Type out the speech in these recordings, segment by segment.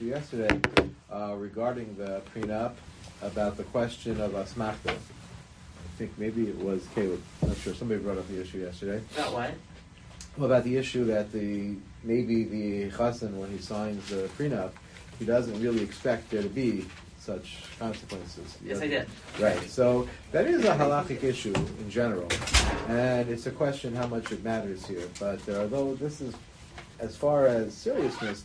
yesterday uh, regarding the prenup about the question of asmachta. I think maybe it was Caleb. I'm not sure. Somebody brought up the issue yesterday. About what? Well, about the issue that the maybe the chassan when he signs the prenup, he doesn't really expect there to be such consequences. Yes, I did. Right. So that is a halachic issue in general, and it's a question how much it matters here. But uh, although this is, as far as seriousness,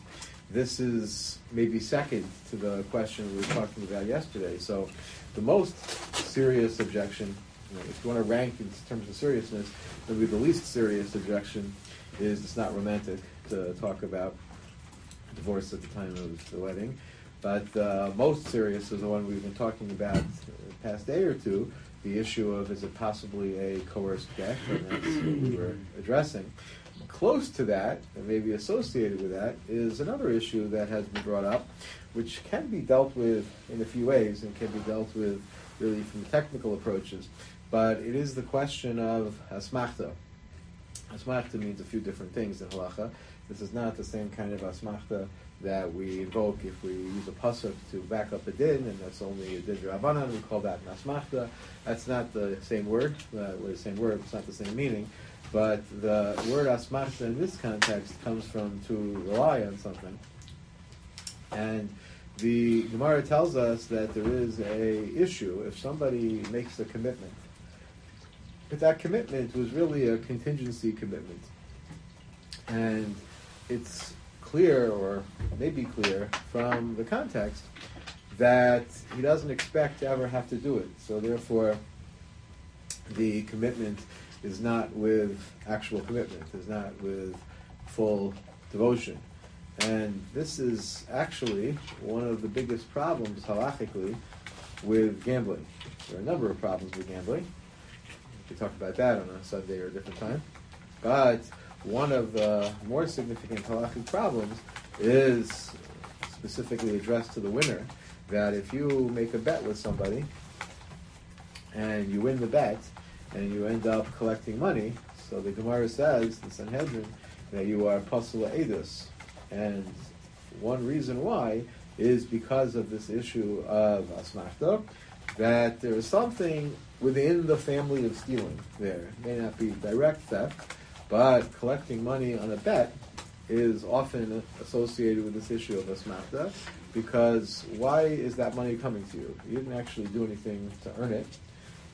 this is maybe second to the question we were talking about yesterday. So the most serious objection, you know, if you want to rank in terms of seriousness, maybe the least serious objection is it's not romantic to talk about divorce at the time of the wedding. But uh, most serious is the one we've been talking about the past day or two, the issue of is it possibly a coerced get, and that's what we were addressing. Close to that, and maybe associated with that, is another issue that has been brought up, which can be dealt with in a few ways and can be dealt with really from technical approaches. But it is the question of asmachta. Asmachta means a few different things in halacha. This is not the same kind of asmachta that we invoke if we use a pasuk to back up a din, and that's only a din rabbanan. We call that an asmachta. That's not the same word. Uh, the same word. It's not the same meaning. But the word asmachta in this context comes from to rely on something. And the Gemara tells us that there is a issue if somebody makes a commitment. But that commitment was really a contingency commitment. And it's clear, or maybe clear, from the context that he doesn't expect to ever have to do it. So therefore, the commitment is not with actual commitment, is not with full devotion. And this is actually one of the biggest problems halachically with gambling. There are a number of problems with gambling. We can talk about that on a Sunday or a different time. But one of the more significant halachic problems is specifically addressed to the winner that if you make a bet with somebody and you win the bet and you end up collecting money, so the Gemara says, the Sanhedrin, that you are pasul l'edus. And one reason why is because of this issue of asmachta, that there is something within the family of stealing there. It may not be direct theft, but collecting money on a bet is often associated with this issue of asmachta, because why is that money coming to you? You didn't actually do anything to earn it.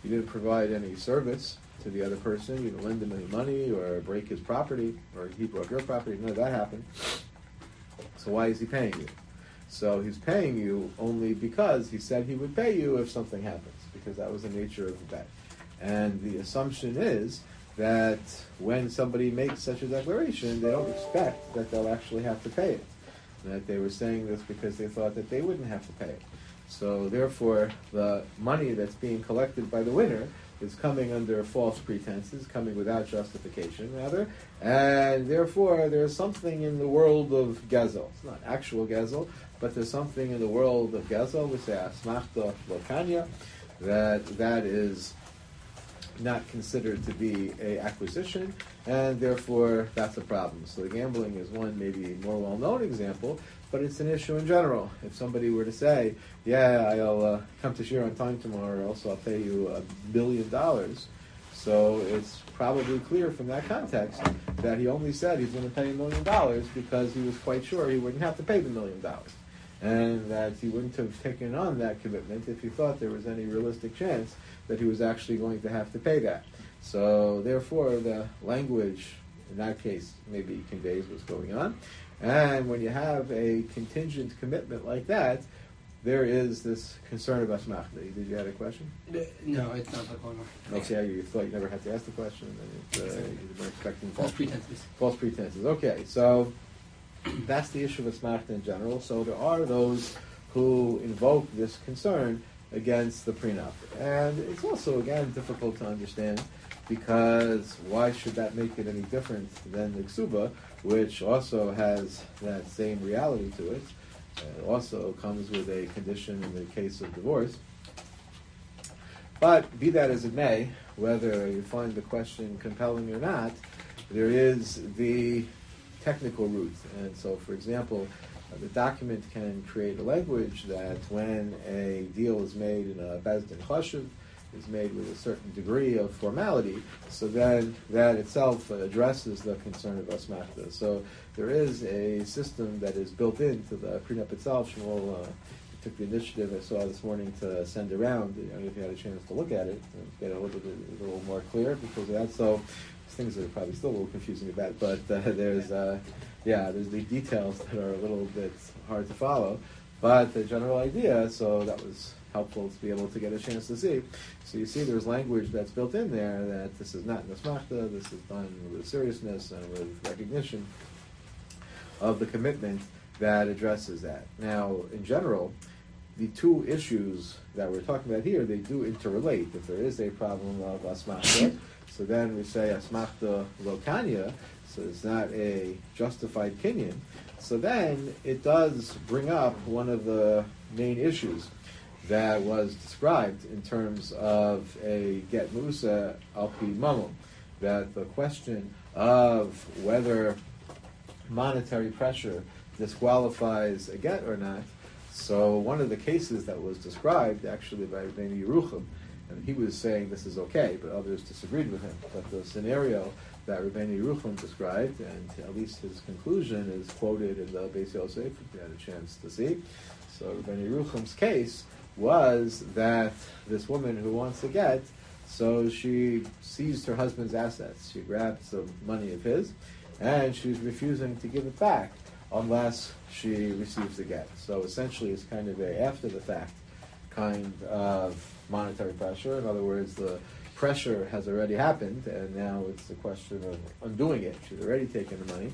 You didn't provide any service to the other person. You didn't lend him any money or break his property, or he broke your property. None of that happened. So why is he paying you? So he's paying you only because he said he would pay you if something happens, because that was the nature of the bet. And the assumption is that when somebody makes such a declaration, they don't expect that they'll actually have to pay it. That they were saying this because they thought that they wouldn't have to pay it. So therefore, the money that's being collected by the winner is coming under false pretenses, coming without justification, rather, and therefore there's something in the world of gezel. It's not actual gezel, but there's something in the world of gezel, we say asmachta lokanya, that that is not considered to be a acquisition, and therefore that's a problem. So the gambling is one maybe more well-known example, but it's an issue in general. If somebody were to say, "Yeah, I'll uh, come to shiur on time tomorrow, or else I'll pay you a billion dollars," so it's probably clear from that context that he only said he's going to pay a million dollars because he was quite sure he wouldn't have to pay the million dollars and that he wouldn't have taken on that commitment if he thought there was any realistic chance that he was actually going to have to pay that. So therefore, the language in that case maybe conveys what's going on. And when you have a contingent commitment like that, there is this concern about smachta. Did you have a question? No, it's not like one Okay, you thought you never had to ask the question, and uh, you were expecting false pretenses. False pretenses. Okay, so that's the issue of smachta in general. So there are those who invoke this concern against the prenup. And it's also, again, difficult to understand because why should that make it any different than the ksuba, which also has that same reality to it? It also comes with a condition in the case of divorce. But be that as it may, whether you find the question compelling or not, there is the technical route. And so, for example, the document can create a language that when a deal is made in a Bezdin Chashuv, is made with a certain degree of formality, so then that itself addresses the concern of Asmachta. So there is a system that is built into the prenup itself. Shmuel uh, took the initiative I saw this morning to send around. I don't know if you had a chance to look at it get a little bit a little more clear because of that. So things are probably still a little confusing about, but uh, there's uh, yeah, there's the details that are a little bit hard to follow. But the general idea, so that was helpful to be able to get a chance to see. So you see there's language that's built in there that this is not nasmachta, this is done with seriousness and with recognition of the commitment that addresses that. Now, in general, the two issues that we're talking about here, they do interrelate. If there is a problem of asmachta, so then we say asmachta lokanya, so it's not a justified kinyan. So then it does bring up one of the main issues that was described in terms of a get musa alpi mamum, that the question of whether monetary pressure disqualifies a get or not. So one of the cases that was described actually by Rabbeinu Yerucham, and he was saying this is okay, but others disagreed with him. But the scenario that Rabbeinu Yerucham described, and at least his conclusion is quoted in the Beis Yosef, if you had a chance to see. So Rabbeinu Yerucham's case was that this woman who wants to get, so she seized her husband's assets. She grabbed some money of his, and she's refusing to give it back unless she receives the get. So essentially, it's kind of a after the fact kind of monetary pressure. In other words, the pressure has already happened, and now it's a question of undoing it. She's already taken the money.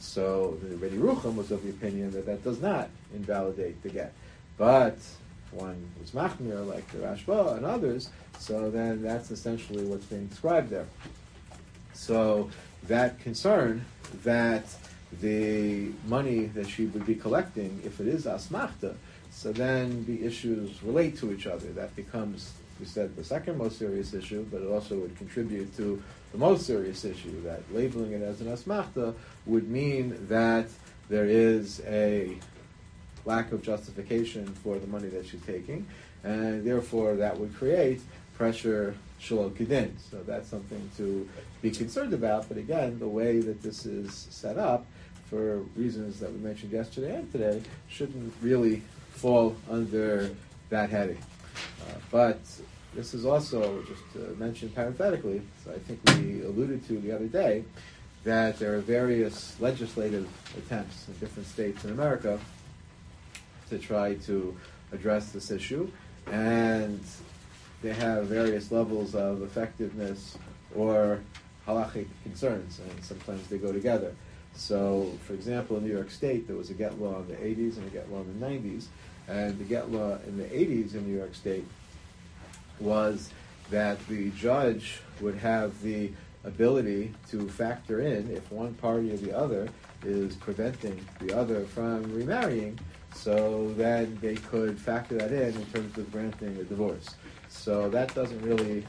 So the Rabbeinu Yerucham was of the opinion that that does not invalidate the get. But one was machmir, like the Rashba and others, so then that's essentially what's being described there. So that concern that the money that she would be collecting, if it is asmachta, so then the issues relate to each other. That becomes, we said, the second most serious issue, but it also would contribute to the most serious issue, that labeling it as an asmachta would mean that there is a lack of justification for the money that she's taking, and therefore that would create pressure shelo kedin. So that's something to be concerned about. But again, the way that this is set up, for reasons that we mentioned yesterday and today, shouldn't really fall under that heading. Uh, but this is also, just to mention parenthetically, so I think we alluded to the other day, that there are various legislative attempts in different states in America to try to address this issue, and they have various levels of effectiveness or halachic concerns, and sometimes they go together. So, for example, in New York State, there was a get law in the 80s and a get law in the 90s, and the get law in the 80s in New York State was that the judge would have the ability to factor in if one party or the other is preventing the other from remarrying, so then they could factor that in in terms of granting a divorce. So that doesn't really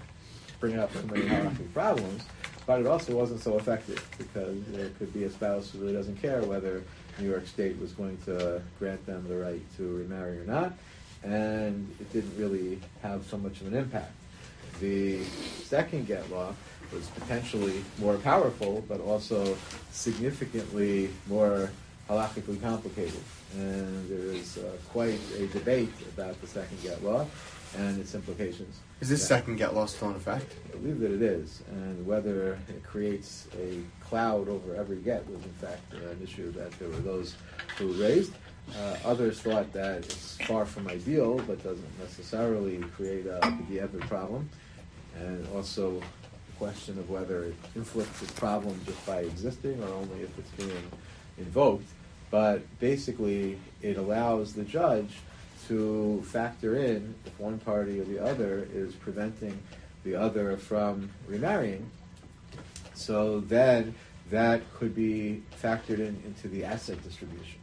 bring up so many halachic problems, but it also wasn't so effective because there could be a spouse who really doesn't care whether New York State was going to grant them the right to remarry or not, and it didn't really have so much of an impact. The second get law was potentially more powerful, but also significantly more halachically complicated. And there is uh, quite a debate about the second get law and its implications. Is this Yeah. second get law still in effect? I believe that it is, and whether it creates a cloud over every get was in fact an issue that there were those who raised. Uh, others thought that it's far from ideal, but doesn't necessarily create a B'diavad problem. And also the question of whether it inflicts a problem just by existing or only if it's being invoked. But basically, it allows the judge to factor in if one party or the other is preventing the other from remarrying. So then that could be factored in into the asset distribution.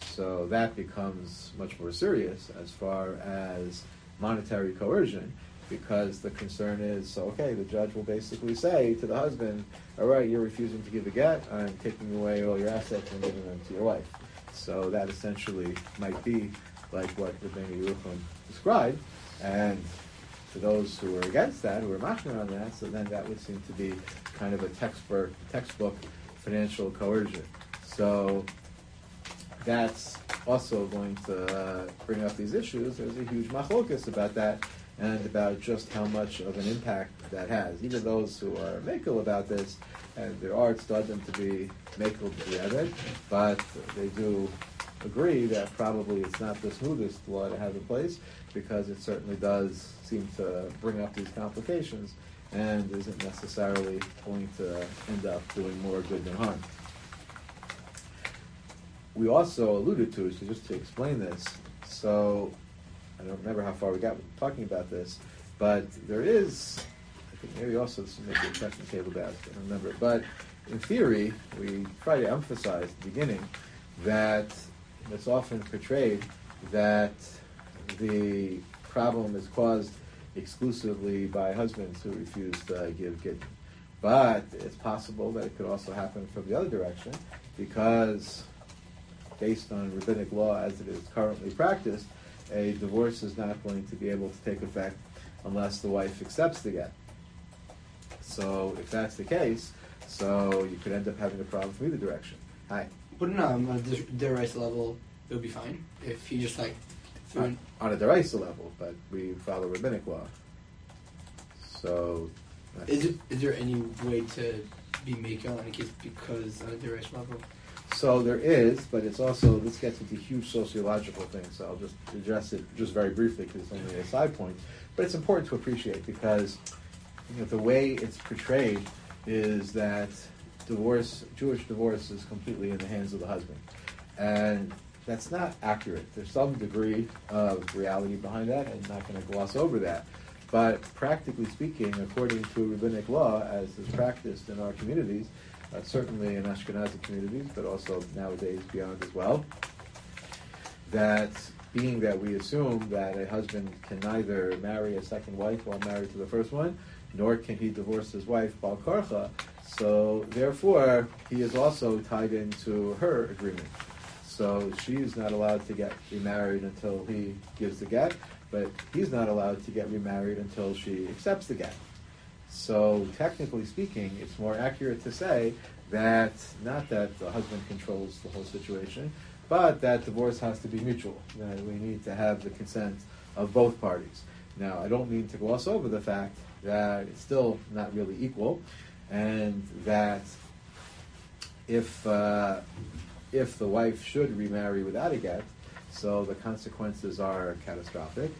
So that becomes much more serious as far as monetary coercion, because the concern is so okay, the judge will basically say to the husband, All right, you're refusing to give a get, I'm taking away all your assets and giving them to your wife. So that essentially might be like what Rabbeinu Yerucham described, and to those who are against that, who are machmir on that, so then that would seem to be kind of a textbook, textbook financial coercion. So that's also going to uh, bring up these issues. There's a huge machlokas about that and about just how much of an impact that has. Even those who are makel about this, and their there are them to be makel b'diavad, but they do agree that probably it's not the smoothest law to have in place because it certainly does seem to bring up these complications and isn't necessarily going to end up doing more good than harm. We also alluded to, so just to explain this, so I don't remember how far we got talking about this, but there is, I think maybe also this may a question table about I don't remember, but in theory, we try to emphasize at the beginning that it's often portrayed that the problem is caused exclusively by husbands who refuse to give get. But it's possible that it could also happen from the other direction because, based on rabbinic law as it is currently practiced, a divorce is not going to be able to take effect unless the wife accepts the get. So, if that's the case, so you could end up having a problem from either direction. Hi. Wouldn't um, on a deraisa level it would be fine if he just like on, on a deraisa level, but we follow rabbinic law. So, is it is there any way to be making on a case because on a deraisa level? So there is, but it's also this gets into huge sociological things. So I'll just address it just very briefly because it's only a side point. But it's important to appreciate because you know, the way it's portrayed is that divorce, Jewish divorce, is completely in the hands of the husband, and that's not accurate. There's some degree of reality behind that, and I'm not going to gloss over that. But practically speaking, according to rabbinic law, as is practiced in our communities, uh, certainly in Ashkenazi communities, but also nowadays beyond as well, that being that we assume that a husband can neither marry a second wife while married to the first one, nor can he divorce his wife, Bal Karcha, so therefore he is also tied into her agreement. So she is not allowed to get remarried until he gives the get, but he's not allowed to get remarried until she accepts the get. So technically speaking, it's more accurate to say that not that the husband controls the whole situation, but that divorce has to be mutual. That we need to have the consent of both parties. Now, I don't mean to gloss over the fact that it's still not really equal, and that if uh, if the wife should remarry without a get, so the consequences are catastrophic.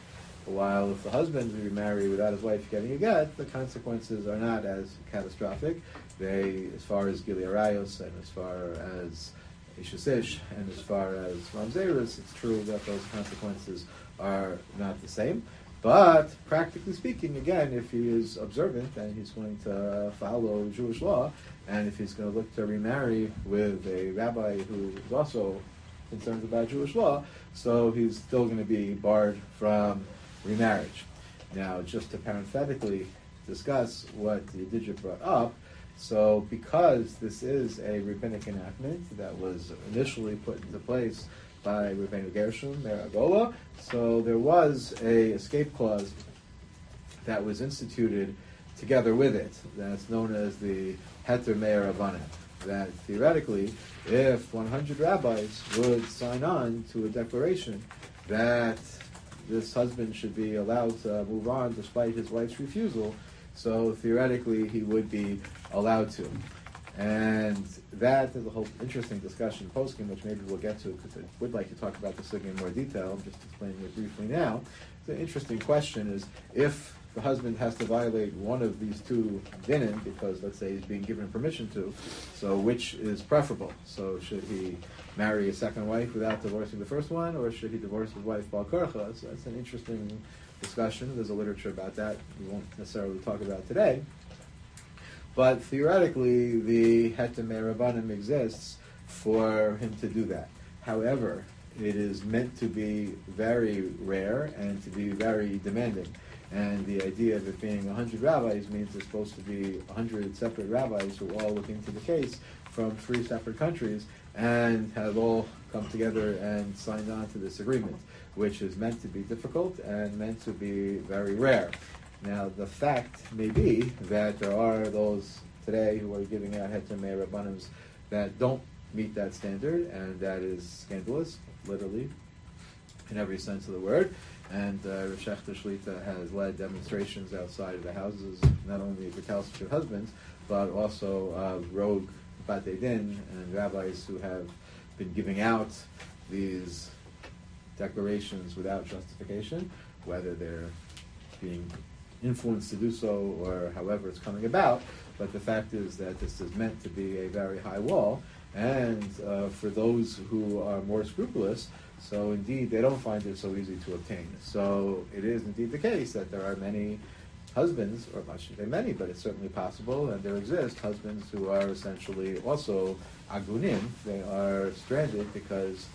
While if the husband remarry without his wife getting a get, the consequences are not as catastrophic. They, as far as Gili and as far as Eishes Ish and as far as Mamzerus, it's true that those consequences are not the same. But practically speaking, again, if he is observant and he's going to follow Jewish law, and if he's going to look to remarry with a rabbi who is also concerned about Jewish law, so he's still going to be barred from remarriage. Now, just to parenthetically discuss what the Adidja brought up, so because this is a rabbinic enactment that was initially put into place by Rabbeinu Gershom, Hagolah. So there was a escape clause that was instituted together with it. That's known as the Heter Me'ah Rabbanim. That theoretically, if 100 rabbis would sign on to a declaration that this husband should be allowed to move on despite his wife's refusal, so theoretically he would be allowed to. And that is a whole interesting discussion posting, which maybe we'll get to because I would like to talk about this again in more detail. I'm just explaining it briefly now. The interesting question is if the husband has to violate one of these two dinim because let's say he's being given permission to, so which is preferable? So should he marry a second wife without divorcing the first one, or should he divorce his wife balkarcha? So that's an interesting discussion. There's a literature about that we won't necessarily talk about today. But theoretically, the heter me'ah rabbanim exists for him to do that. However, it is meant to be very rare and to be very demanding. And the idea of it being 100 rabbis means it's supposed to be 100 separate rabbis who are all look into the case from three separate countries. and have all come together and signed on to this agreement, which is meant to be difficult and meant to be very rare. Now, the fact may be that there are those today who are giving out heter me'er rabbanans that don't meet that standard, and that is scandalous, literally, in every sense of the word. And uh, Shlita has led demonstrations outside of the houses, not only of recalcitrant husbands, but also uh, rogue Batei Din and rabbis who have been giving out these declarations without justification, whether they're being influenced to do so or however it's coming about. But the fact is that this is meant to be a very high wall, and uh, for those who are more scrupulous, so indeed they don't find it so easy to obtain. So it is indeed the case that there are many husbands, or I shouldn't say many, but it's certainly possible, and there exist husbands who are essentially also agunim. They are stranded because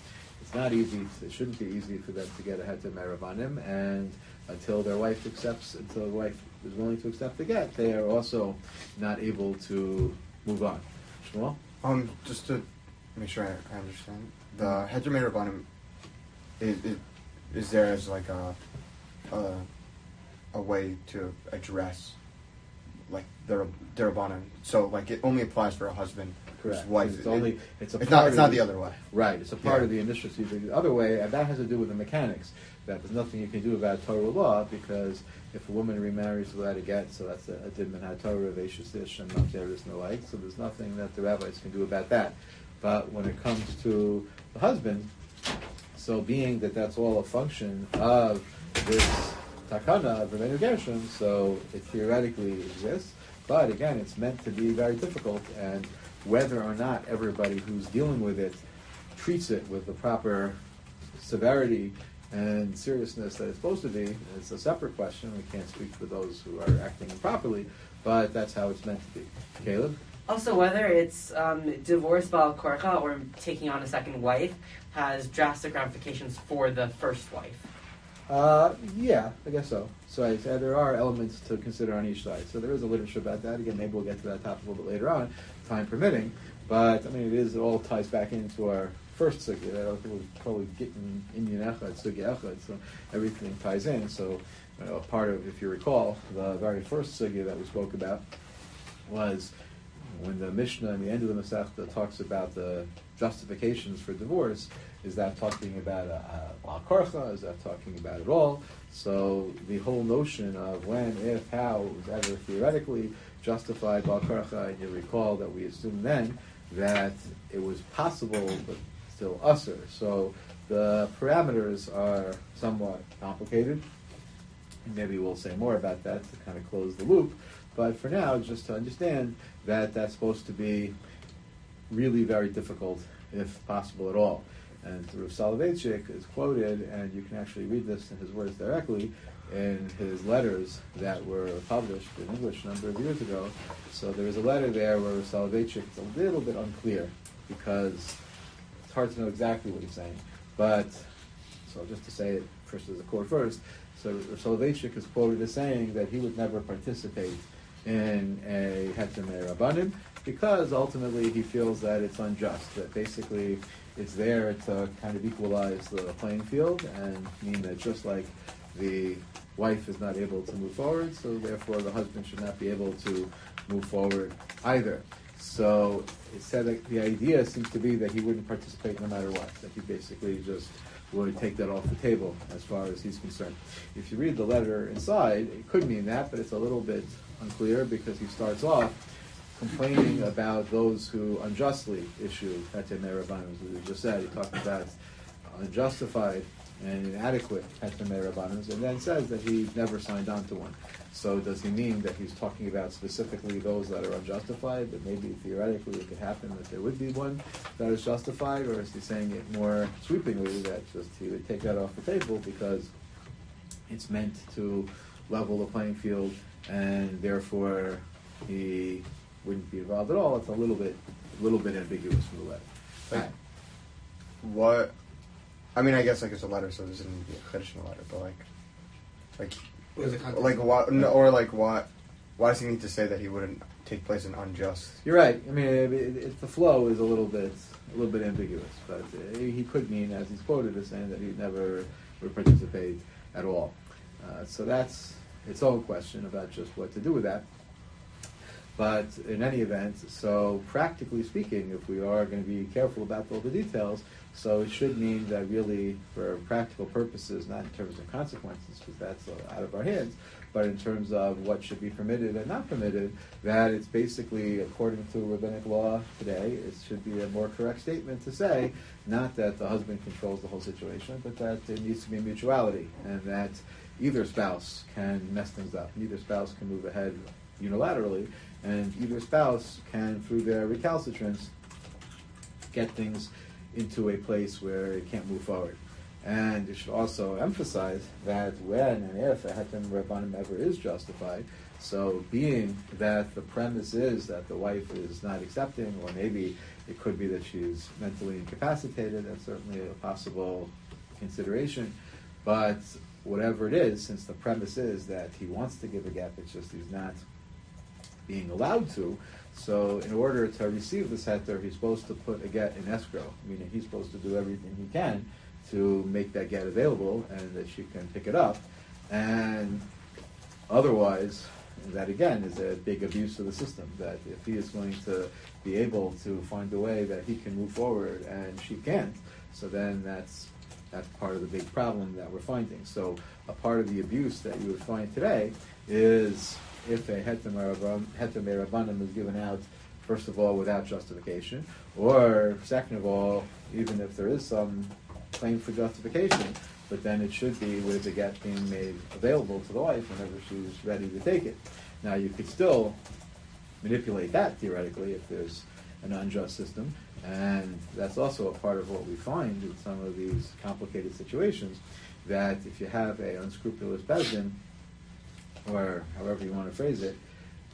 it's not easy. It shouldn't be easy for them to get a heter me'ah rabbanim, and until their wife accepts, until the wife is willing to accept the get, they are also not able to move on. Shmuel? Um, just to make sure I, I understand, the heter me'ah rabbanim is, is, is there as like a, a a way to address like the derabanan. So like it only applies for a husband Correct. whose wife. It's only it's a It's not. It's not the other way. Right. It's a part Yeah. of the initial season. The other way, and that has to do with the mechanics. That there's nothing you can do about Torah law because if a woman remarries without a get, so that's a, a din min Torah, veshisish, and not there is no like. So there's nothing that the rabbis can do about that. But when it comes to the husband, so being that that's all a function of this takana of Rabbeinu Gershom, so it theoretically exists. But again, it's meant to be very difficult, and whether or not everybody who's dealing with it treats it with the proper severity and seriousness that it's supposed to be is a separate question. We can't speak for those who are acting improperly, but that's how it's meant to be. Caleb? Also, whether it's um, divorce bal korcha or taking on a second wife has drastic ramifications for the first wife. Uh, yeah, I guess so. So I said there are elements to consider on each side. So there is a literature about that. Again, maybe we'll get to that topic a little bit later on, time permitting. But I mean, it is it all ties back into our first sugya. That I don't think we're probably getting inyan echad, sugya echad. So everything ties in. So you know, part of, if you recall, the very first sugya that we spoke about was when the Mishnah in the end of the Masechta talks about the justifications for divorce. Is that talking about a, a? Is that talking about it all? So the whole notion of when, if, how was ever theoretically justified by korcha, and you recall that we assumed then that it was possible but still assur. So the parameters are somewhat complicated. Maybe we'll say more about that to kind of close the loop. But for now, just to understand that that's supposed to be really very difficult, if possible at all. And Rav Soloveitchik is quoted, and you can actually read this in his words directly in his letters that were published in English a number of years ago. So there is a letter there where Soloveitchik is a little bit unclear because it's hard to know exactly what he's saying. But, so just to say it first as a quote first, so Soloveitchik is quoted as saying that he would never participate in a Heter Rabbanim because ultimately he feels that it's unjust, that basically it's there to kind of equalize the playing field and mean that just like the wife is not able to move forward, so therefore the husband should not be able to move forward either. So it said that the idea seems to be that he wouldn't participate no matter what, that he basically just would take that off the table as far as he's concerned. If you read the letter inside, it could mean that, but it's a little bit unclear because he starts off complaining about those who unjustly issue Heter Rabbanim. As we just said, he talked about unjustified and inadequate Heter Rabbanim, and then says that he never signed on to one. So does he mean that he's talking about specifically those that are unjustified, that maybe theoretically it could happen that there would be one that is justified, or is he saying it more sweepingly that just he would take that off the table because it's meant to level the playing field and therefore he wouldn't be involved at all? It's a little bit, a little bit ambiguous from the letter. Like, what? I mean, I guess like it's a letter, so there's isn't be a chiddush in the letter, but like, like, What is the context? like what? No, or like what? Why does he need to say that he wouldn't take place in unjust. You're right. I mean, it, it, it- the flow is a little bit, a little bit ambiguous, but uh, he could mean, as he's quoted, as saying that he never would participate at all. Uh, so that's its own question about just what to do with that. But in any event, so practically speaking, if we are going to be careful about all the details, so it should mean that really, for practical purposes, not in terms of consequences, because that's out of our hands, but in terms of what should be permitted and not permitted, that it's basically, according to rabbinic law today, it should be a more correct statement to say, not that the husband controls the whole situation, but that there needs to be mutuality, and that either spouse can mess things up. Neither spouse can move ahead unilaterally, and either spouse can, through their recalcitrance, get things into a place where it can't move forward. And it should also emphasize that when and if a heter me'ah rabbanim ever is justified, so being that the premise is that the wife is not accepting, or maybe it could be that she's mentally incapacitated, that's certainly a possible consideration. But whatever it is, since the premise is that he wants to give a gap, it's just he's not being allowed to. So, in order to receive this heter, he's supposed to put a get in escrow, meaning he's supposed to do everything he can to make that get available and that she can pick it up. And otherwise, that again is a big abuse of the system. That if he is going to be able to find a way that he can move forward and she can't, so then that's that's part of the big problem that we're finding. So a part of the abuse that you would find today is if a heter is given out, first of all, without justification, or second of all, even if there is some claim for justification, but then it should be with the get being made available to the wife whenever she's ready to take it. Now, you could still manipulate that theoretically if there's an unjust system, and that's also a part of what we find in some of these complicated situations. That if you have a unscrupulous bezdin, or however you want to phrase it,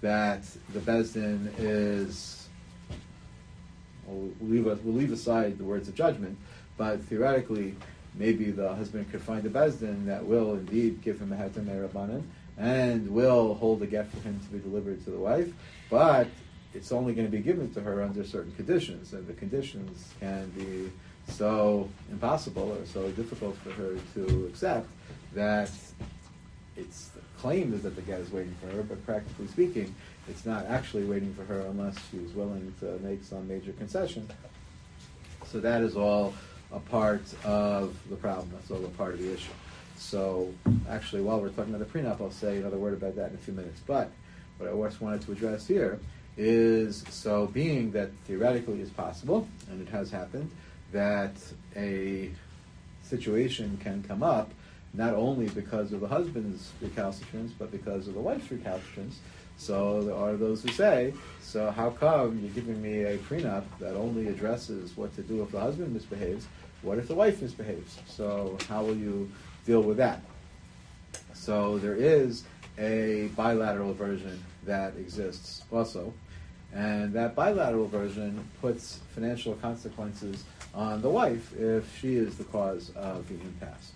that the bezdin is we'll leave, we'll leave aside the words of judgment, but theoretically, maybe the husband could find a bezdin that will indeed give him a heter rabbanan and will hold a get for him to be delivered to the wife, but it's only going to be given to her under certain conditions, and the conditions can be so impossible or so difficult for her to accept that it's claimed is that the get is waiting for her, but practically speaking, it's not actually waiting for her unless she's willing to make some major concession. So that is all a part of the problem. That's all a part of the issue. So actually, while we're talking about the prenup, I'll say another word about that in a few minutes. But what I just wanted to address here is so being that theoretically is possible, and it has happened, that a situation can come up not only because of the husband's recalcitrance, but because of the wife's recalcitrance. So there are those who say, so how come you're giving me a prenup that only addresses what to do if the husband misbehaves? What if the wife misbehaves? So how will you deal with that? So there is a bilateral version that exists also, and that bilateral version puts financial consequences on the wife if she is the cause of the impasse.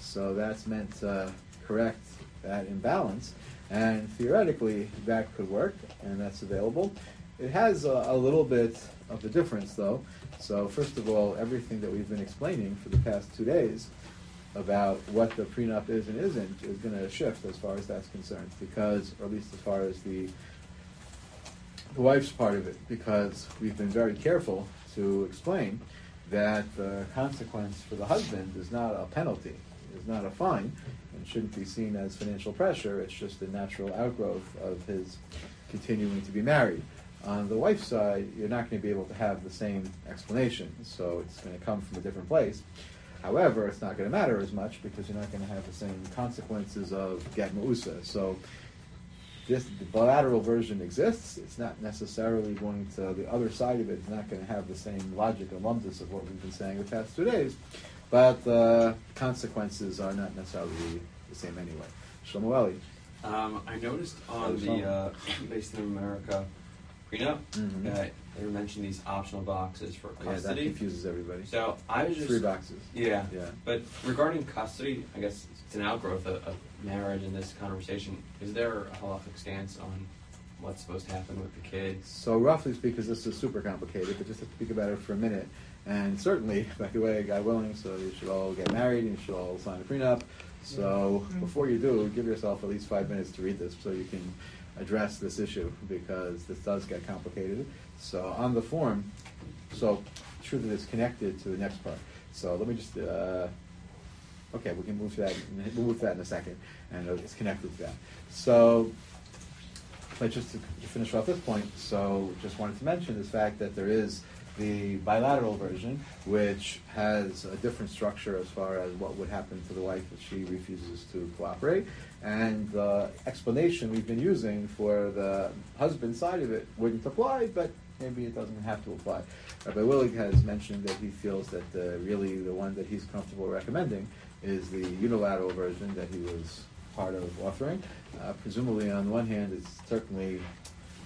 So that's meant to correct that imbalance, and theoretically that could work, and that's available. It has a, a little bit of a difference, though. So first of all, everything that we've been explaining for the past two days about what the prenup is and isn't is going to shift as far as that's concerned, because, or at least as far as the the wife's part of it, because we've been very careful to explain that the consequence for the husband is not a penalty, is not a fine, and shouldn't be seen as financial pressure. It's just a natural outgrowth of his continuing to be married. On the wife's side, you're not going to be able to have the same explanation, so it's going to come from a different place. However, it's not going to matter as much because you're not going to have the same consequences of get ma'usa. So this the bilateral version exists. It's not necessarily going to the other side of it is not going to have the same logic and lumdus of what we've been saying the past two days, but the consequences are not necessarily the same anyway. Shlomo. Um, I noticed on the uh, Based in America prenup Mhm. that they mentioned these optional boxes for custody. Yeah, that confuses everybody. so I was just Three boxes. Yeah, Yeah. But regarding custody, I guess it's an outgrowth of, of marriage in this conversation. Is there a halachic stance on what's supposed to happen with the kids. So roughly speaking, this is super complicated, but just to speak about it for a minute. And certainly, by the way, God willing, so you should all get married and you should all sign a prenup. So before you do, give yourself at least five minutes to read this so you can address this issue because this does get complicated. So on the form, so true that it's connected to the next part. So let me just, uh, okay, we can move to that. We'll move to that in a second, and it's connected to that. So but just to, to finish off this point, so just wanted to mention this fact that there is the bilateral version, which has a different structure as far as what would happen to the wife if she refuses to cooperate. And the explanation we've been using for the husband side of it wouldn't apply, but maybe it doesn't have to apply. Rabbi Willig has mentioned that he feels that the, really the one that he's comfortable recommending is the unilateral version that he was part of authoring. Uh, presumably, on the one hand, it's certainly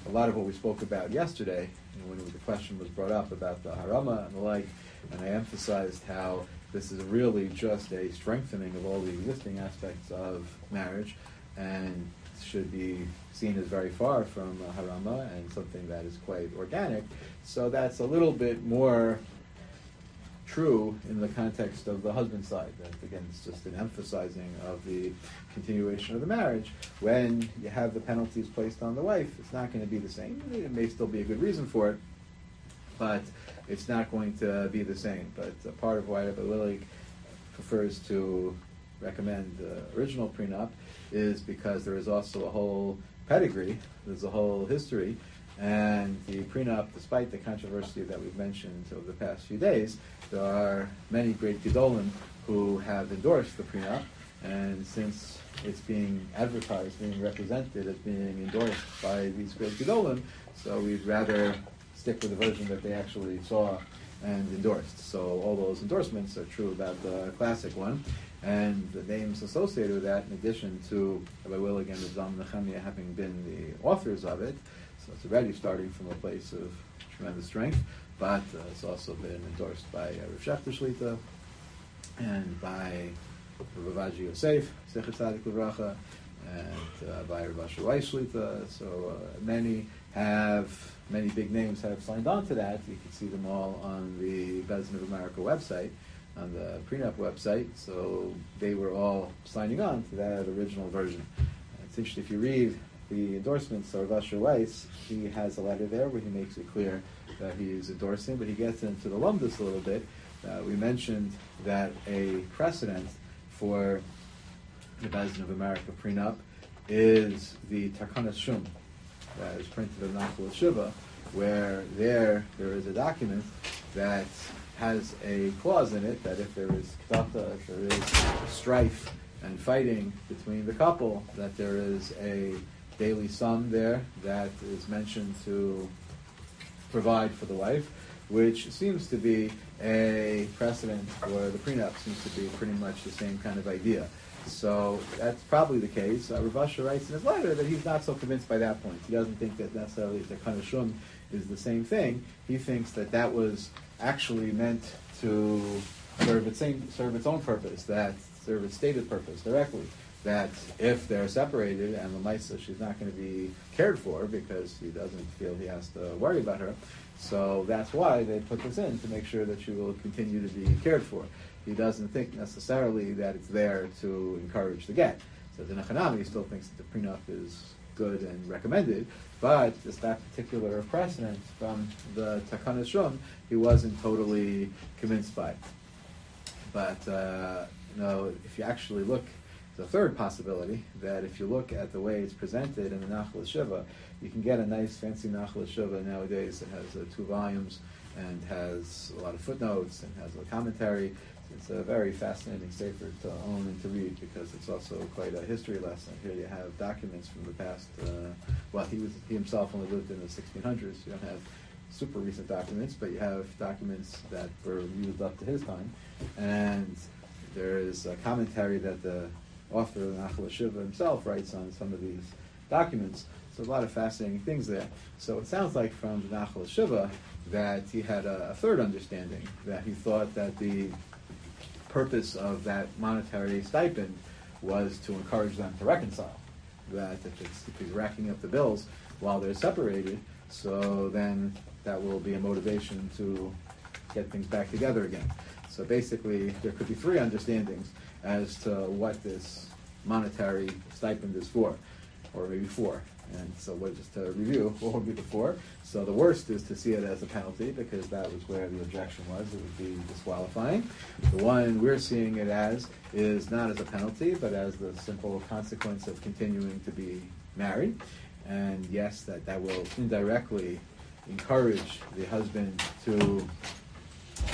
a lot of what we spoke about yesterday you know, when the question was brought up about the harama and the like, and I emphasized how this is really just a strengthening of all the existing aspects of marriage and should be seen as very far from harama and something that is quite organic. So that's a little bit more true in the context of the husband side. That again, it's just an emphasizing of the continuation of the marriage. When you have the penalties placed on the wife, it's not going to be the same. It may still be a good reason for it, but it's not going to be the same. But part of why Rabbi Willig prefers to recommend the original prenup is because there is also a whole pedigree, there's a whole history, and the prenup, despite the controversy that we've mentioned over the past few days, there are many great Gedolim who have endorsed the prenup, and since it's being advertised, being represented as being endorsed by these great Gedolim, so we'd rather stick with the version that they actually saw and endorsed. So all those endorsements are true about the classic one. And the names associated with that, in addition to Rabbi Willig and Zalman Nechemia having been the authors of it, so it's already starting from a place of tremendous strength, but uh, it's also been endorsed by uh, Rav Shechter Shlita and by Rav Ovadia Yosef, Zecher Tzadik Levracha, and uh, by Rav Weiss Shlita. So uh, many have, many big names have signed on to that. You can see them all on the Bezdin of America website, on the prenup website. So they were all signing on to that original version. It's interesting if you read the endorsements of Asher Weiss, he has a letter there where he makes it clear that he is endorsing, but he gets into the lumdus a little bit. Uh, we mentioned that a precedent for the Bezdin of America prenup is the Takanas Shum that is printed in Nachal Shiva, where there there is a document that has a clause in it that if there is ktata, if there is strife and fighting between the couple, that there is a daily sum there that is mentioned to provide for the wife, which seems to be a precedent for the prenup, seems to be pretty much the same kind of idea. So that's probably the case. Uh, Rav Asher writes in his letter that he's not so convinced by that point. He doesn't think that necessarily the Kanashum is the same thing. He thinks that that was actually meant to serve its, same, serve its own purpose, that serve its stated purpose directly that if they're separated and the Lamaisa, she's not going to be cared for because he doesn't feel he has to worry about her. So that's why they put this in to make sure that she will continue to be cared for. He doesn't think necessarily that it's there to encourage the get. So the Nechanami still thinks that the prenup is good and recommended, but just that particular precedent from the Takanas Shum, he wasn't totally convinced by. But uh, you know, if you actually look the third possibility that if you look at the way it's presented in the Nachal Shiva, you can get a nice fancy Nachal Shiva nowadays that has uh, two volumes and has a lot of footnotes and has a commentary. It's a very fascinating sefer to own and to read because it's also quite a history lesson. Here you have documents from the past. Uh, well, he was he himself only lived in the 1600s. You don't have super recent documents, but you have documents that were used up to his time, and there is a commentary that the author Nachal Shiva himself writes on some of these documents. So a lot of fascinating things there. So it sounds like from the Nachal Shiva that he had a, a, third understanding, that he thought that the purpose of that monetary stipend was to encourage them to reconcile. That if, if he's racking up the bills, while they're separated. So then that will be a motivation to get things back together again. So basically, there could be three understandings as to what this monetary stipend is for, or maybe for. And so, what, just to review, what would be the four? So, the worst is to see it as a penalty because that was where the objection was. It would be disqualifying. The one we're seeing it as is not as a penalty, but as the simple consequence of continuing to be married. And yes, that, that will indirectly encourage the husband to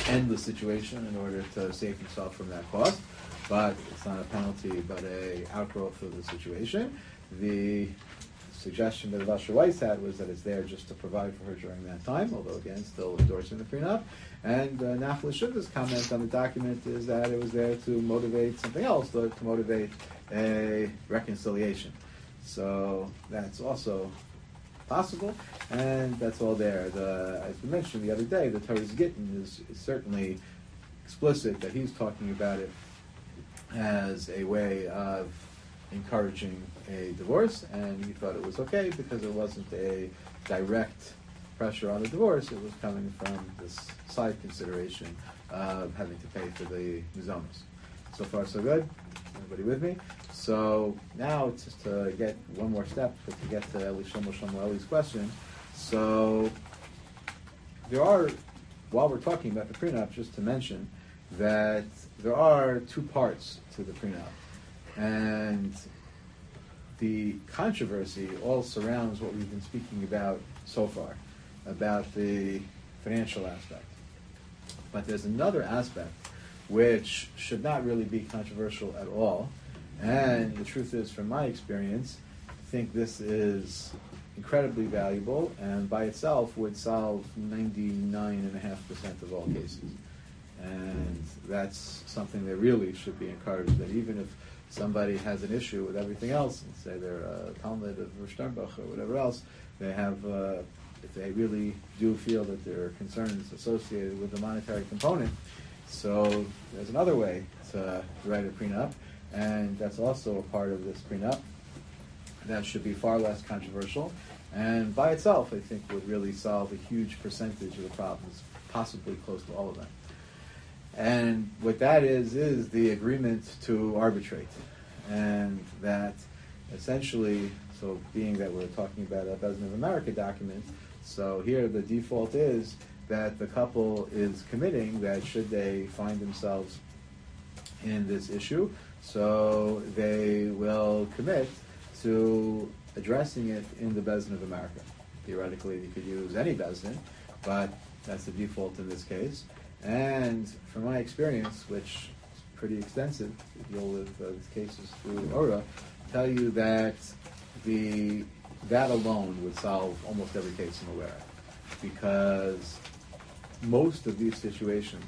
end the situation in order to save himself from that cost. But it's not a penalty, but a outgrowth of the situation. The suggestion that Rav Asher Weiss had was that it's there just to provide for her during that time, although again, still endorsing the prenup. And uh, Nachalas Shiva's comment on the document is that it was there to motivate something else, to, to motivate a reconciliation. So that's also possible, and that's all there. The, as we mentioned the other day, the Toras Gittin is, is certainly explicit that he's talking about it as a way of encouraging a divorce, and he thought it was okay because it wasn't a direct pressure on the divorce. It was coming from this side consideration of having to pay for the mizonos. So far, so good. Everybody with me? So now it's just to get one more step to get to Eli Shlomo question. So there are, while we're talking about the prenup, just to mention that there are two parts to the prenup. And the controversy all surrounds what we've been speaking about so far, about the financial aspect. But there's another aspect which should not really be controversial at all. And the truth is, from my experience, I think this is incredibly valuable and by itself would solve 99.5% of all cases. And that's something that really should be encouraged, that even if somebody has an issue with everything else, and say they're a Talmud of Sternbuch or whatever else, they have, uh, if they really do feel that there are concerns associated with the monetary component, so there's another way to write a prenup, and that's also a part of this prenup. That should be far less controversial, and by itself, I think would really solve a huge percentage of the problems, possibly close to all of them. And what that is is the agreement to arbitrate, and that essentially, so being that we're talking about a Beth Din of America document, so here the default is that the couple is committing that should they find themselves in this issue, so they will commit to addressing it in the Beth Din of America. Theoretically, you could use any Beis Din, but that's the default in this case. And from my experience, which is pretty extensive, to deal with uh, these cases through ORA, tell you that the that alone would solve almost every case I'm aware because most of these situations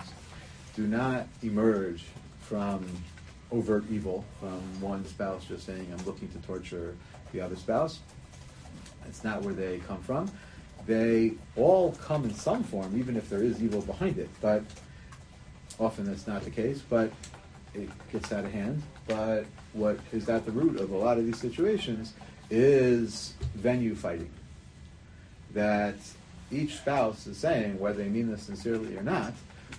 do not emerge from overt evil, from one spouse just saying, I'm looking to torture the other spouse. That's not where they come from. They all come in some form, even if there is evil behind it, but often that's not the case, but it gets out of hand. But what is at the root of a lot of these situations is venue fighting. That each spouse is saying, whether they mean this sincerely or not,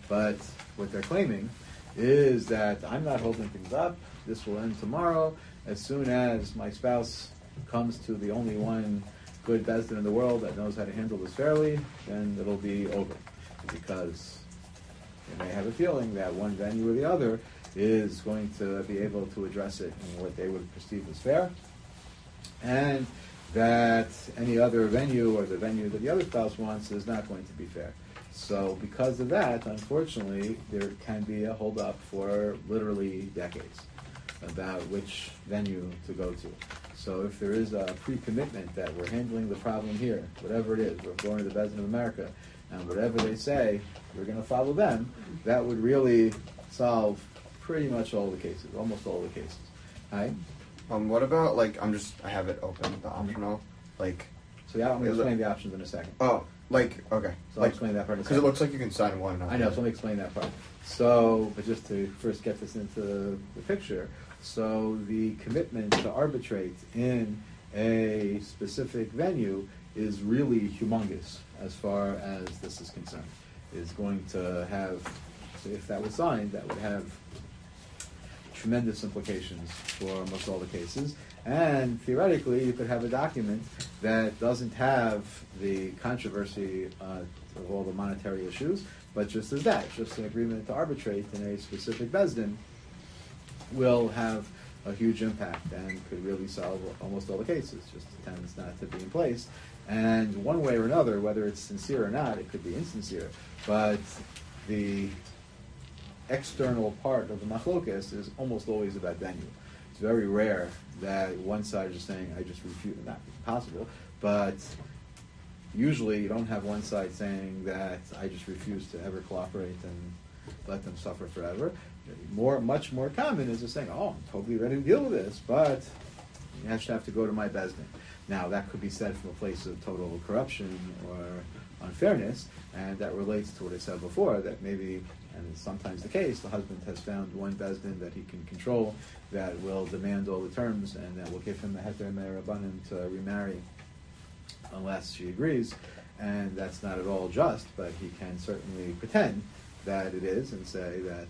but what they're claiming is that I'm not holding things up. This will end tomorrow. As soon as my spouse comes to the only one good Beis Din in the world that knows how to handle this fairly, then it'll be over. Because they may have a feeling that one venue or the other is going to be able to address it in what they would perceive as fair. And that any other venue or the venue that the other spouse wants is not going to be fair. So because of that, unfortunately, there can be a holdup for literally decades about which venue to go to. So if there is a pre-commitment that we're handling the problem here, whatever it is, we're going to the Beth Din of America, and whatever they say, we're going to follow them, that would really solve pretty much all the cases, almost all the cases. Right? Um, what about like I'm just I have it open the optional like So yeah, I'm gonna it- explain the options in a second. oh like okay So I'll like explain that part in a because it second. looks like you can sign one. I know, so let me explain that part. So, but just to first get this into the picture, so the commitment to arbitrate in a specific venue is really humongous as far as this is concerned. Is going to have, so if that was signed, that would have tremendous implications for almost all the cases. And theoretically, you could have a document that doesn't have the controversy uh, of all the monetary issues, but just as that, just an agreement to arbitrate in a specific Beis Din will have a huge impact and could really solve almost all the cases. Just tends not to be in place. And one way or another, whether it's sincere or not, it could be insincere. But the external part of the machlokas is almost always about venue. It's very rare that one side is saying, I just refuse, not possible, but usually you don't have one side saying that I just refuse to ever cooperate and let them suffer forever. More, much more common is just saying, oh, I'm totally ready to deal with this, but you actually have to go to my beis din. Now, that could be said from a place of total corruption or unfairness, and that relates to what I said before, that maybe, and it's sometimes the case, the husband has found one beis din that he can control that will demand all the terms and that will give him a heter me'ah rabbanim to remarry unless she agrees, and that's not at all just, but he can certainly pretend that it is and say that,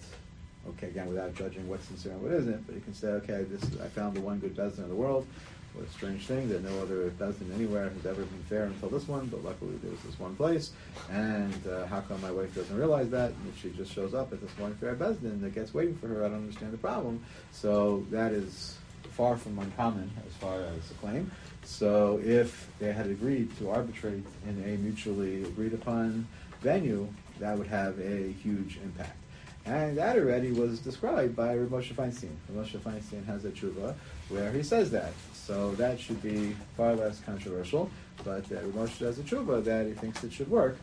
okay, again, without judging what's sincere and what isn't, but he can say, okay, this I found the one good beis din in the world, what a strange thing that no other Beis Din anywhere has ever been fair until this one, but luckily there's this one place. And uh, how come my wife doesn't realize that? And if she just shows up at this one fair Beis Din that gets waiting for her, I don't understand the problem. So that is far from uncommon as far as the claim. So if they had agreed to arbitrate in a mutually agreed upon venue, that would have a huge impact. And that already was described by Rav Feinstein. Rav Feinstein has a tshuva where he says that. So that should be far less controversial. But uh, Rav Moshe has a tshuva that he thinks it should work.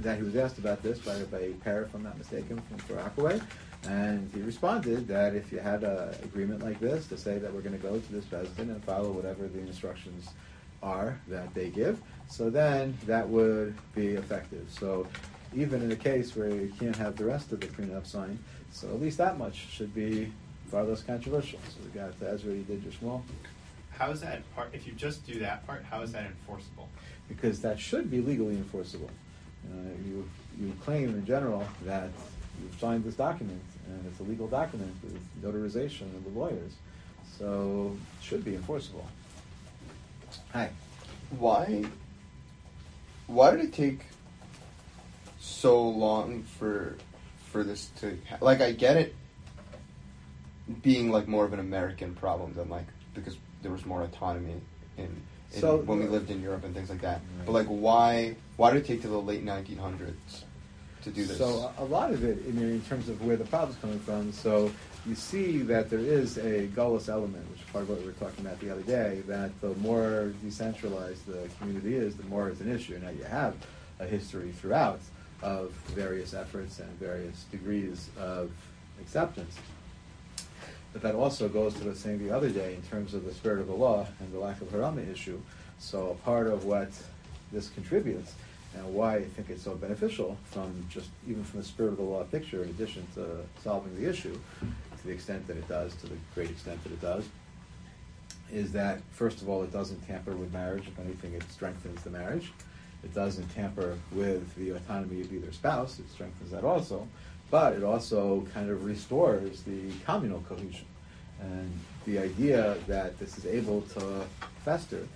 That he was asked about this by, by a pair, if I'm not mistaken, from Far Rockaway. And he responded that if you had an agreement like this to say that we're going to go to this president and follow whatever the instructions are that they give, so then that would be effective. So even in a case where you can't have the rest of the prenup signed, so at least that much should be far less controversial. So we got Ezra, you did your small, How is that part? If you just do that part, how is that enforceable? because that should be legally enforceable. Uh, you, you claim in general that you've signed this document, and it's a legal document with notarization of the lawyers, so it should be enforceable. Hi. Why? Why did it take so long for for this to like? I get it being like more of an American problem than like because there was more autonomy in, in So- when we lived in Europe and things like that. Right. But like, why? Why did it take to the late 1900s to do this? So a, lot of it, I mean, in terms of where the problem's coming from, so you see that there is a gullus element, which is part of what we were talking about the other day, that the more decentralized the community is, the more it's an issue. Now you have a history throughout of various efforts and various degrees of acceptance. But that also goes to was saying the other day in terms of the spirit of the law and the lack of harama issue. So a part of what this contributes and why I think it's so beneficial from just even from the spirit of the law picture, in addition to solving the issue, to the extent that it does, to the great extent that it does, is that first of all, it doesn't tamper with marriage. If anything, it strengthens the marriage. It doesn't tamper with the autonomy of either spouse. It strengthens that also, but it also kind of restores the communal cohesion and the idea that this is able to fester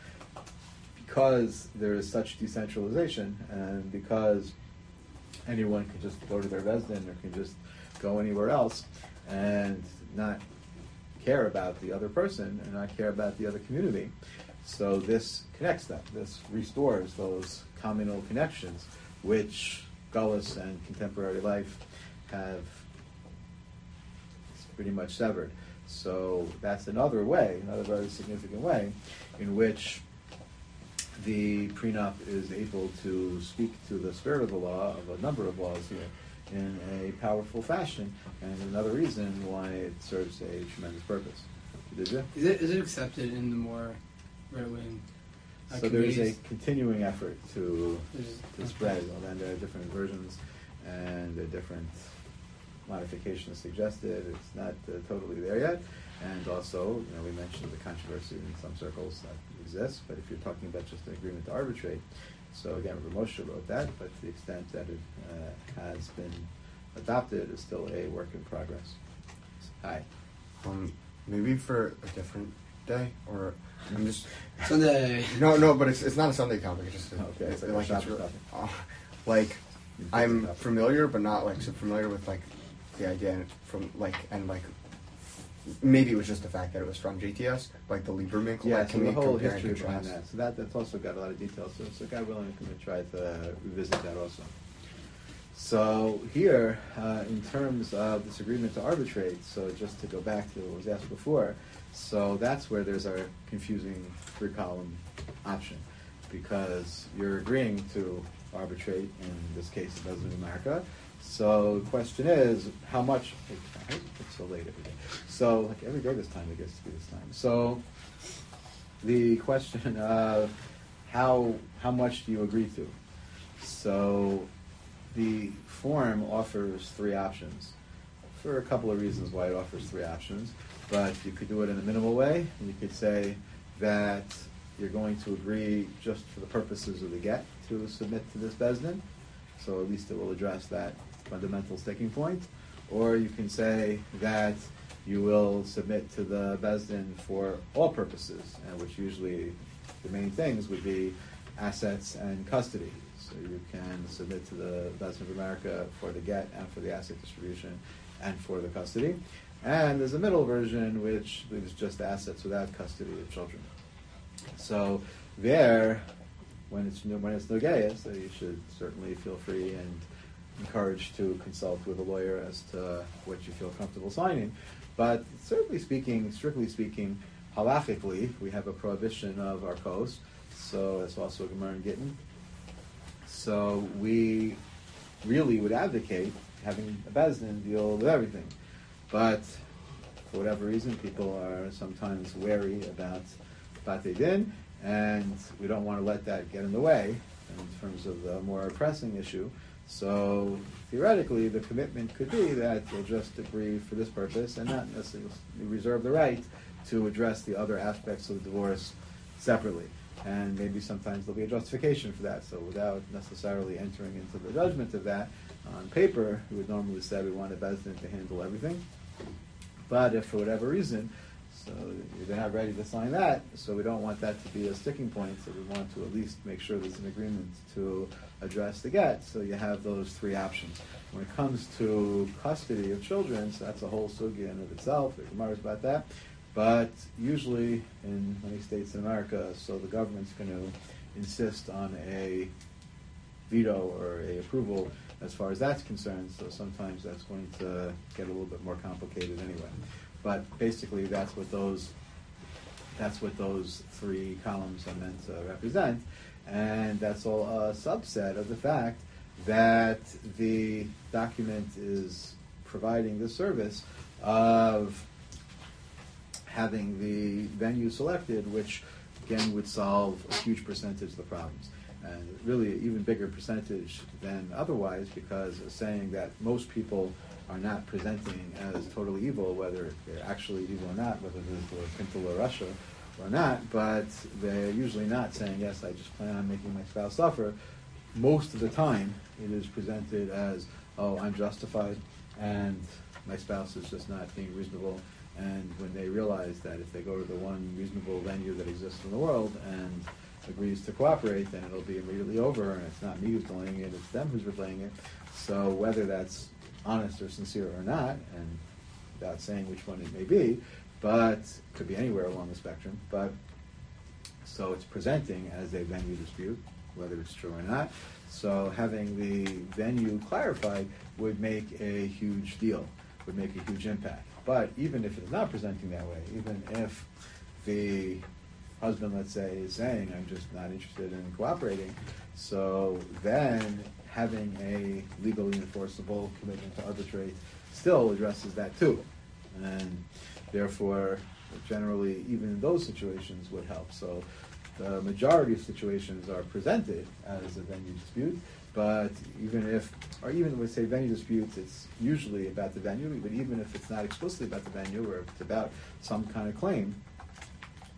because there is such decentralization and because anyone can just go to their resident or can just go anywhere else and not care about the other person and not care about the other community. So this connects them. This restores those communal connections, which Gullus and contemporary life have pretty much severed. So that's another way, another very significant way, in which the prenup is able to speak to the spirit of the law of a number of laws here in a powerful fashion, and another reason why it serves a tremendous purpose. Did you? Is it is it accepted in the more right wing? Uh, So there is a continuing effort to There's- to spread, and there are different versions and there are different modifications suggested. It's not uh, totally there yet. And also, you know, we mentioned the controversy in some circles that exists, but if you're talking about just an agreement to arbitrate, so again, Rav Moshe wrote that, but to the extent that it uh, has been adopted, it's still a work in progress. Hi. Um, maybe for a different day, or I'm just Sunday. no, no, but it's it's not a Sunday topic. It's just a, Okay, it's like a like it's re- uh, like I'm familiar, but not like so familiar with like the idea and from like and like maybe it was just the fact that it was from JTS, like the Lieberman. Yeah, like, so the whole history behind that. So that that's also got a lot of details. So, so God willing, can try to revisit that also. So here, uh, in terms of this agreement to arbitrate, so just to go back to what was asked before, so that's where there's our confusing three-column option, because you're agreeing to arbitrate in this case it doesn't America. So the question is, how much? Why is it so late every day? So like every day this time it gets to be this time. So the question of how how much do you agree to? So the form offers three options for a couple of reasons why it offers three options. But you could do it in a minimal way. You could say that you're going to agree just for the purposes of the get to submit to this Beis Din. So at least it will address that fundamental sticking point. Or you can say that you will submit to the Beis Din for all purposes, and which usually the main things would be assets and custody. So you can submit to the Beth Din of America for the get and for the asset distribution and for the custody. And there's a middle version which leaves just assets without custody of children. So there, when it's when it's nogea, so you should certainly feel free and encouraged to consult with a lawyer as to what you feel comfortable signing. But certainly speaking, strictly speaking, halachically, we have a prohibition of arkaos. So that's also a Gemara in Gittin. So we really would advocate having a beis din deal with everything. But for whatever reason, people are sometimes wary about Bate Din, and we don't want to let that get in the way in terms of the more pressing issue. So theoretically, the commitment could be that you'll just agree for this purpose and not necessarily reserve the right to address the other aspects of the divorce separately. And maybe sometimes there'll be a justification for that. So without necessarily entering into the judgment of that, on paper, we would normally say we want a Beis Din to handle everything. But if for whatever reason, so you're not ready to sign that, so we don't want that to be a sticking point, so we want to at least make sure there's an agreement to address the get, so you have those three options. When it comes to custody of children, so that's a whole sugya in of itself, there's Gemara's about that, but usually in many states in America, so the government's going to insist on a veto or a approval as far as that's concerned. So sometimes that's going to get a little bit more complicated anyway. But basically, that's what those that's what those three columns are meant to represent, and that's all a subset of the fact that the document is providing the service of having the venue selected, which again would solve a huge percentage of the problems. And really an even bigger percentage than otherwise because saying that most people are not presenting as totally evil, whether they're actually evil or not, whether they're Pintel or Russia or not, but they're usually not saying, yes, I just plan on making my spouse suffer. Most of the time, it is presented as, oh, I'm justified, and my spouse is just not being reasonable. And when they realize that if they go to the one reasonable venue that exists in the world and agrees to cooperate, then it'll be immediately over, and it's not me who's delaying it, it's them who's relaying it. So whether that's honest or sincere or not, and without saying which one it may be, but could be anywhere along the spectrum, but so it's presenting as a venue dispute, whether it's true or not. So having the venue clarified would make a huge deal, would make a huge impact. But even if it's not presenting that way, even if the husband, let's say, is saying, I'm just not interested in cooperating. So then having a legally enforceable commitment to arbitrate still addresses that too. And therefore, generally, even in those situations would help. So the majority of situations are presented as a venue dispute, But even if, or even with say venue disputes, it's usually about the venue. But even if it's not explicitly about the venue, or if it's about some kind of claim,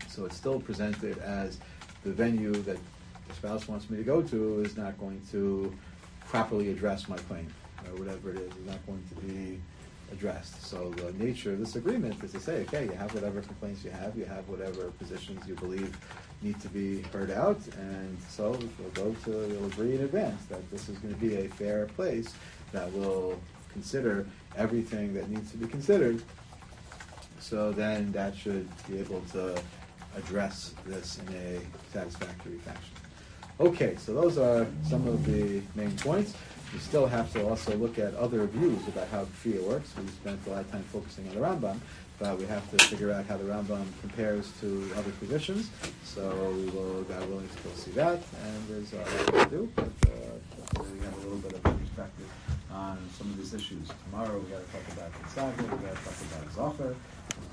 so it's still presented as the venue that the spouse wants me to go to is not going to properly address my claim, or whatever it is, is not going to be addressed. So the nature of this agreement is to say, okay, you have whatever complaints you have, you have whatever positions you believe need to be heard out, and so we'll go to, we'll agree in advance that this is gonna be a fair place that will consider everything that needs to be considered. So then that should be able to address this in a satisfactory fashion. Okay, so those are some of the main points. We still have to also look at other views about how Kfiyah works. We spent a lot of time focusing on the Rambam, but we have to figure out how the Rambam compares to other traditions. So we will, God willing, go see that, and there's a lot to do, but uh, we have a little bit of perspective on some of these issues. Tomorrow we got to talk about Kitzaveh, we got to talk about Zohar,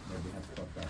maybe we have to talk about